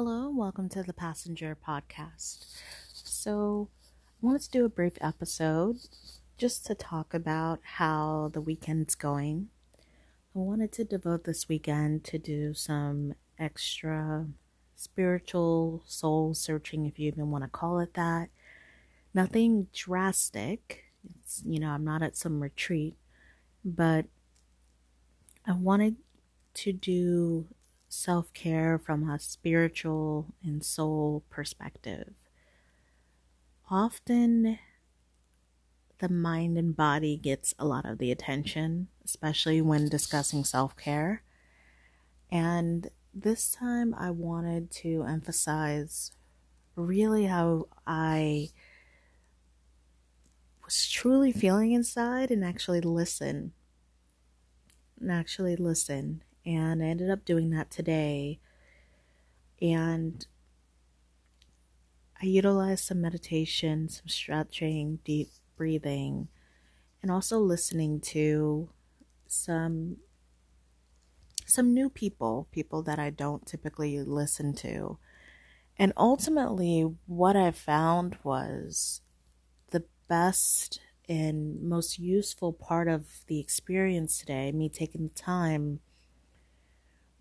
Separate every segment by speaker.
Speaker 1: Hello, welcome to the Passenger Podcast. So, I wanted to do a brief episode just to talk about how the weekend's going. I wanted to devote this weekend to do some extra spiritual soul searching, if you even want to call it that. Nothing drastic. It's, you know, I'm not at some retreat, but I wanted to do self care from a spiritual and soul perspective. Often, the mind and body gets a lot of the attention, especially when discussing self care. And this time, I wanted to emphasize really how I was truly feeling inside and actually listen. And actually listen and I ended up doing that today. And I utilized some meditation, some stretching, deep breathing, and also listening to some some new people, people that I don't typically listen to. And ultimately what I found was the best and most useful part of the experience today, me taking the time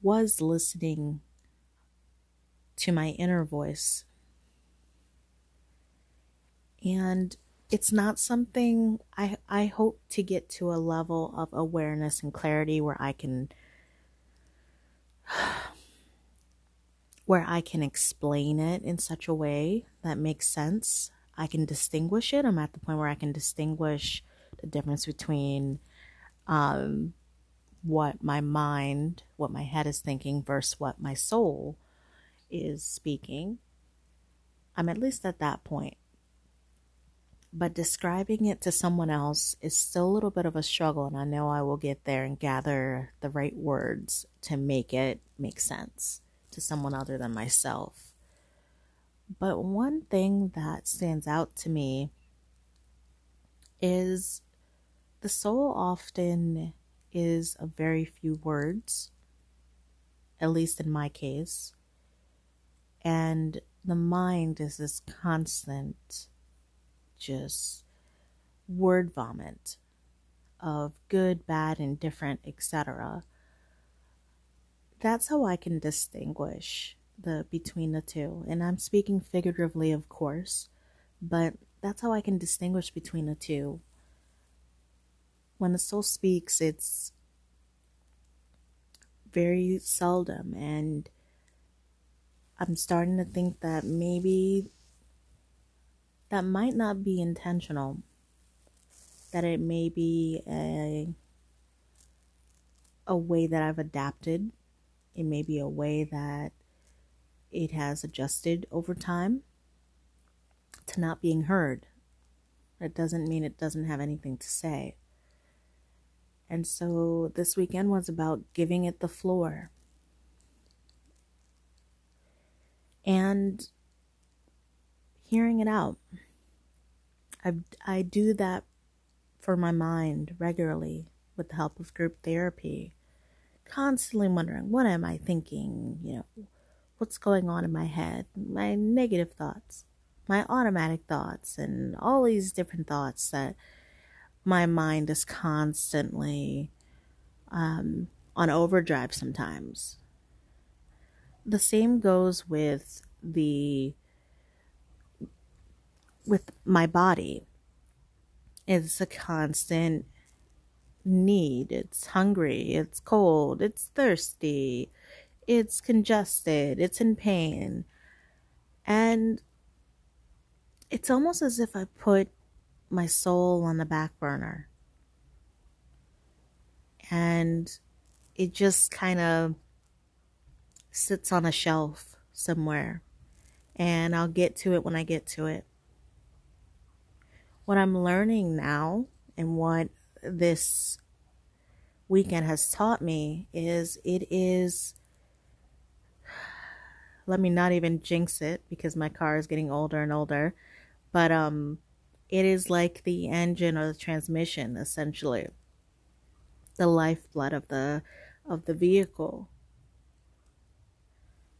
Speaker 1: was listening to my inner voice. And it's not something I I hope to get to a level of awareness and clarity where I can where I can explain it in such a way that makes sense. I can distinguish it. I'm at the point where I can distinguish the difference between um, what my mind, what my head is thinking versus what my soul is speaking. I'm at least at that point. But describing it to someone else is still a little bit of a struggle, and I know I will get there and gather the right words to make it make sense to someone other than myself. But one thing that stands out to me is the soul often is a very few words, at least in my case. And the mind is this constant, just word vomit of good, bad, indifferent, etc. That's how I can distinguish the between the two. And I'm speaking figuratively, of course, but that's how I can distinguish between the two when the soul speaks, it's very seldom. And I'm starting to think that maybe that might not be intentional, that it may be a, a way that I've adapted. It may be a way that it has adjusted over time to not being heard. That doesn't mean it doesn't have anything to say. And so this weekend was about giving it the floor. And hearing it out. I, I do that for my mind regularly with the help of group therapy. Constantly wondering, what am I thinking? You know, what's going on in my head? My negative thoughts, my automatic thoughts, and all these different thoughts that my mind is constantly um, on overdrive sometimes. The same goes with the with my body. It's a constant need. It's hungry, it's cold, it's thirsty, it's congested, it's in pain. And it's almost as if I put my soul on the back burner. And it just kind of sits on a shelf somewhere. And I'll get to it when I get to it. What I'm learning now and what this weekend has taught me is it is let me not even jinx it because my car is getting older and older but um it is like the engine or the transmission, essentially, the lifeblood of the of the vehicle.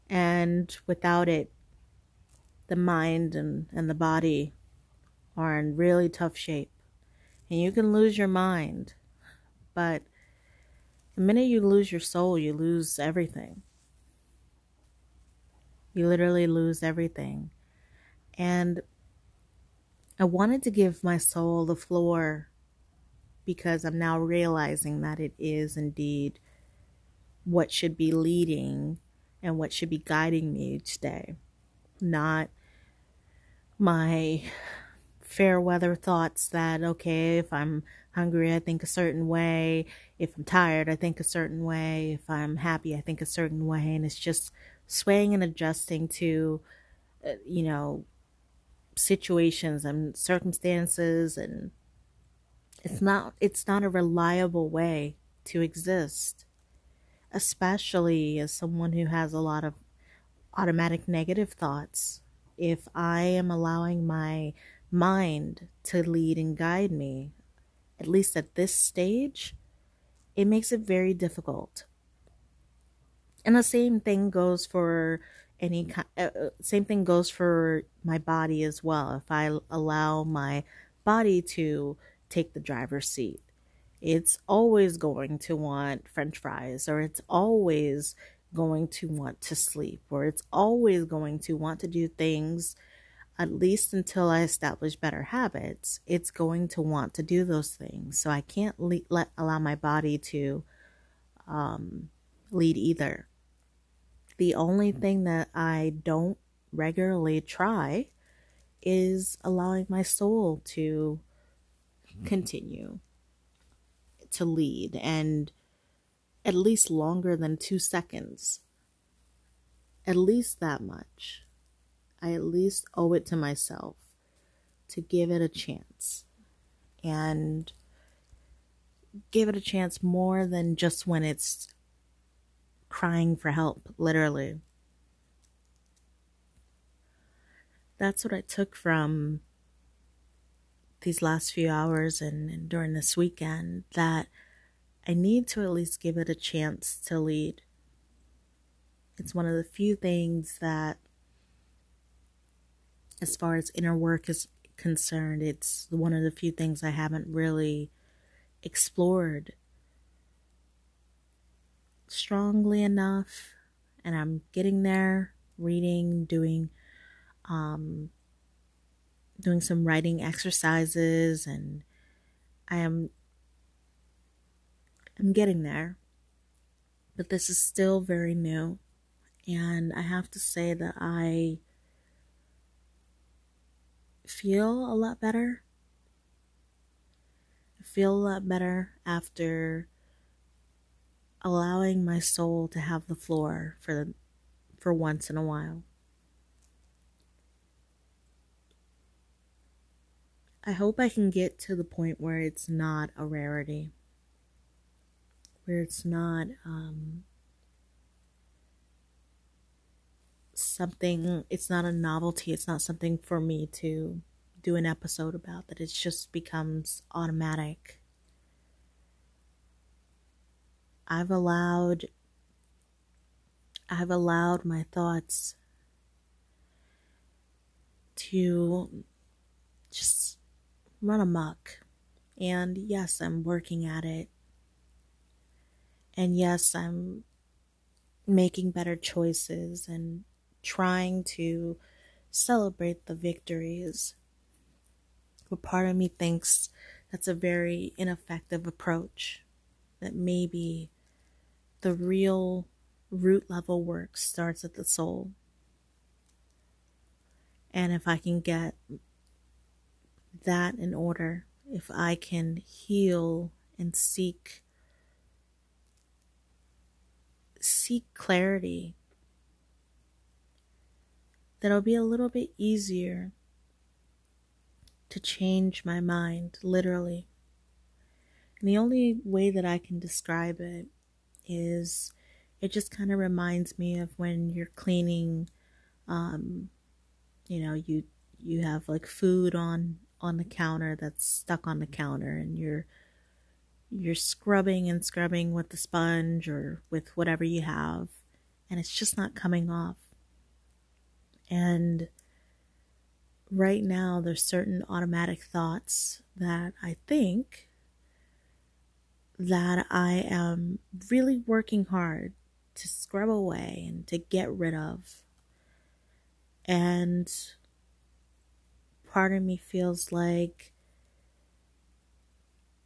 Speaker 1: And without it, the mind and, and the body are in really tough shape. And you can lose your mind, but the minute you lose your soul, you lose everything. You literally lose everything. And I wanted to give my soul the floor because I'm now realizing that it is indeed what should be leading and what should be guiding me each day, not my fair weather thoughts that, okay, if I'm hungry, I think a certain way. If I'm tired, I think a certain way. If I'm happy, I think a certain way. And it's just swaying and adjusting to, uh, you know, situations and circumstances and it's not it's not a reliable way to exist especially as someone who has a lot of automatic negative thoughts. If i am allowing my mind to lead and guide me at least at this stage it makes it very difficult. And the same thing goes for any kind uh, uh, same thing goes for my body as well. If i allow my body to take the driver's seat it's always going to want french fries or it's always going to want to sleep or it's always going to want to do things at least until i establish better habits it's going to want to do those things. So i can't le- let allow my body to um, lead either the only thing that I don't regularly try is allowing my soul to continue to lead and at least longer than two seconds. At least that much. I at least owe it to myself to give it a chance and give it a chance more than just when it's crying for help, literally. That's what I took from these last few hours and, and during this weekend that I need to at least give it a chance to lead. It's one of the few things that, as far as inner work is concerned, it's one of the few things I haven't really explored strongly enough and I'm getting there reading doing um doing some writing exercises and I am I'm getting there. But this is still very new and I have to say that I feel a lot better. I feel a lot better after allowing my soul to have the floor for for once in a while. I hope I can get to the point where it's not a rarity, where it's not um, something, it's not a novelty, it's not something for me to do an episode about, that it just becomes automatic I've allowed I've allowed my thoughts to just run amok. And yes, I'm working at it. And yes, I'm making better choices and trying to celebrate the victories. But part of me thinks that's a very ineffective approach. That maybe the real root level work starts at the soul. And if I can get that in order, if I can heal and seek seek clarity, then it'll be a little bit easier to change my mind, literally. And the only way that I can describe it is it just kind of reminds me of when you're cleaning um you know you you have like food on on the counter that's stuck on the counter and you're you're scrubbing and scrubbing with the sponge or with whatever you have and it's just not coming off. And right now, there's certain automatic thoughts that I think that I am really working hard to scrub away and to get rid of. And part of me feels like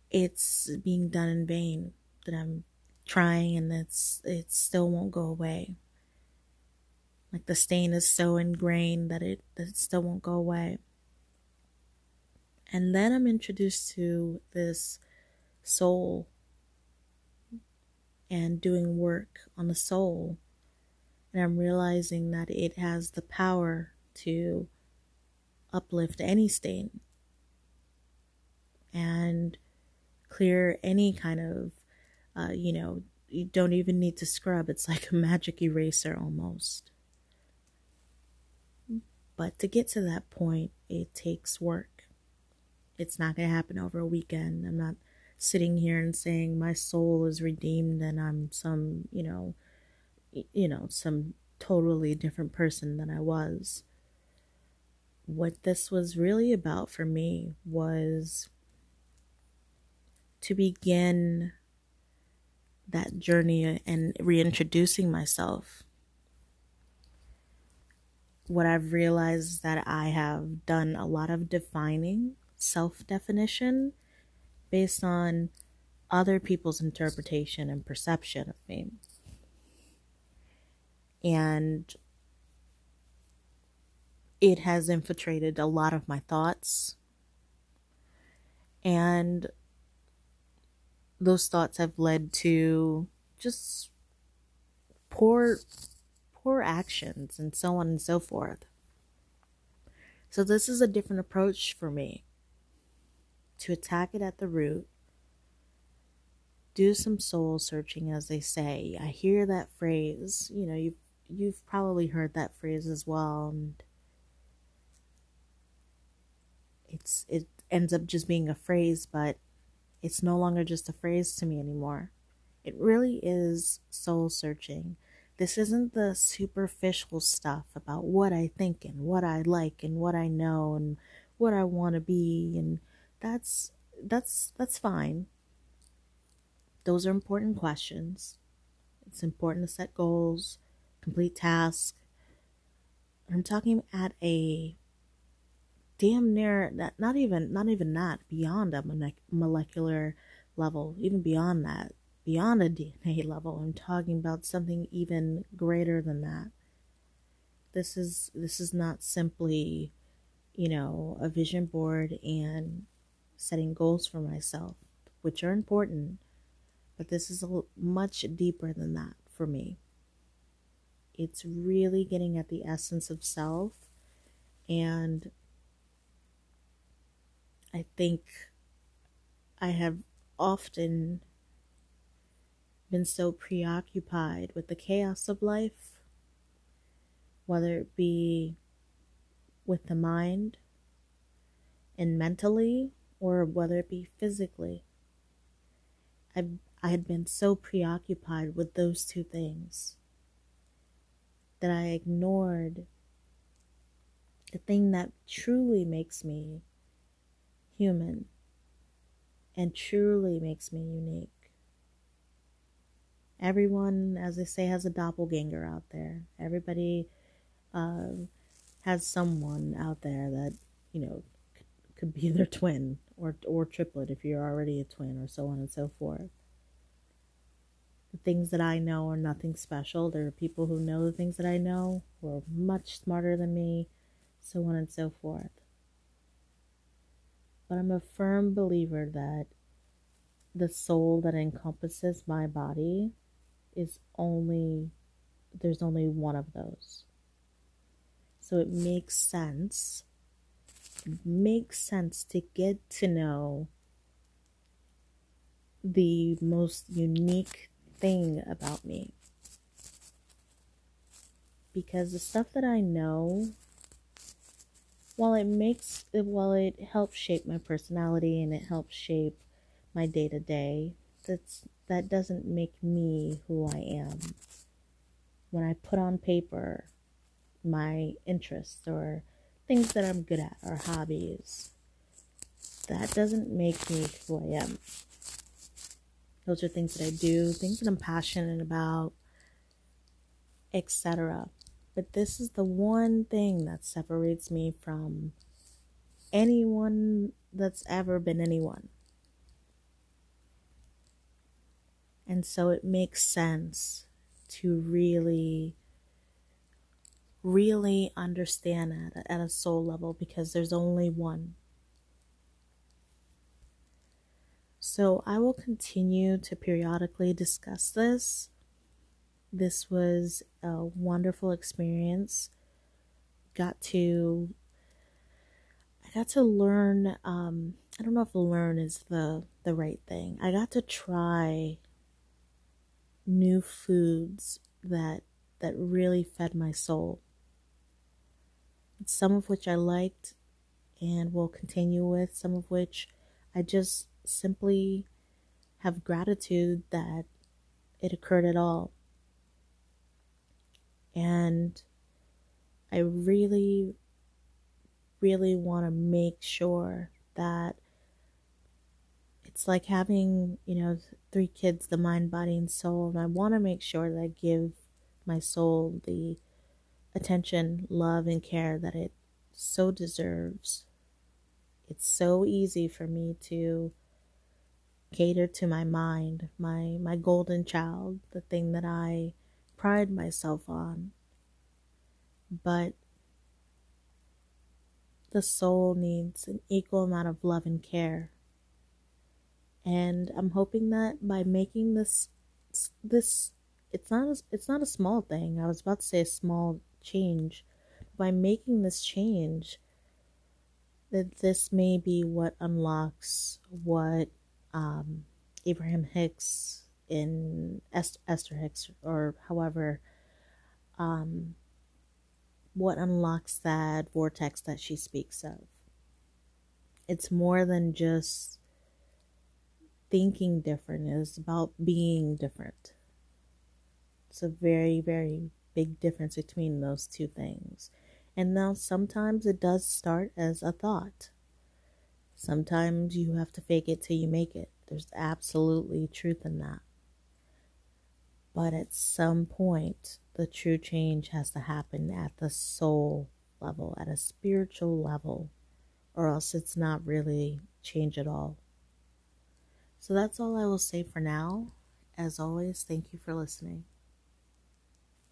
Speaker 1: it's being done in vain, that I'm trying and it's it still won't go away. Like the stain is so ingrained that it that it still won't go away. And then I'm introduced to this soul and doing work on the soul. And I'm realizing that it has the power to uplift any stain and clear any kind of, uh, you know, you don't even need to scrub. It's like a magic eraser almost. But to get to that point, it takes work. It's not going to happen over a weekend. I'm not sitting here and saying my soul is redeemed and I'm some, you know, you know, some totally different person than I was. What this was really about for me was to begin that journey and reintroducing myself. What I've realized is that I have done a lot of defining, self definition based on other people's interpretation and perception of me. And it has infiltrated a lot of my thoughts. And those thoughts have led to just poor poor actions and so on and so forth. So this is a different approach for me to attack it at the root. Do some soul searching as they say. I hear that phrase, you know, you've you've probably heard that phrase as well and it's it ends up just being a phrase, but it's no longer just a phrase to me anymore. It really is soul searching. This isn't the superficial stuff about what I think and what I like and what I know and what I want to be and that's that's that's fine. Those are important questions. It's important to set goals, complete tasks. I'm talking at a damn near that not even not even that beyond a molecular level even beyond that beyond a dna level i'm talking about something even greater than that this is this is not simply you know a vision board and setting goals for myself which are important but this is a, much deeper than that for me. It's really getting at the essence of self and I think I have often been so preoccupied with the chaos of life, whether it be with the mind and mentally, or whether it be physically. I I had been so preoccupied with those two things that I ignored the thing that truly makes me human and truly makes me unique. Everyone, as they say, has a doppelganger out there. Everybody uh, has someone out there that, you know, could be their twin or, or triplet if you're already a twin or so on and so forth. The things that I know are nothing special. There are people who know the things that I know who are much smarter than me, so on and so forth. But I'm a firm believer that the soul that encompasses my body is only, there's only one of those. So it makes sense. Makes sense to get to know the most unique thing about me. Because the stuff that I know while it makes while it helps shape my personality and it helps shape my day to day, that's that doesn't make me who I am. When I put on paper my interests or things that I'm good at or hobbies. That doesn't make me who I am. Those are things that I do, things that I'm passionate about, etc. But this is the one thing that separates me from anyone that's ever been anyone. And so it makes sense to really, really understand that at a soul level because there's only one. So I will continue to periodically discuss this. This was a wonderful experience. Got to I got to learn um I don't know if learn is the the right thing. I got to try new foods that that really fed my soul. Some of which I liked and will continue with, some of which I just simply have gratitude that it occurred at all. And I really, really want to make sure that it's like having, you know, three kids the mind, body, and soul. And I want to make sure that I give my soul the attention, love, and care that it so deserves. It's so easy for me to cater to my mind, my my golden child, the thing that I pride myself on. But the soul needs an equal amount of love and care. And I'm hoping that by making this this it's not a, it's not a small thing. I was about to say a small change. By making this change, that this may be what unlocks what um, Abraham Hicks in Esther Hicks, or however, um, what unlocks that vortex that she speaks of. It's more than just thinking different, it's about being different. It's a very, very big difference between those two things. And now sometimes it does start as a thought. Sometimes you have to fake it till you make it. There's absolutely truth in that. But at some point, the true change has to happen at the soul level, at a spiritual level, or else it's not really change at all. So that's all I will say for now. As always, thank you for listening.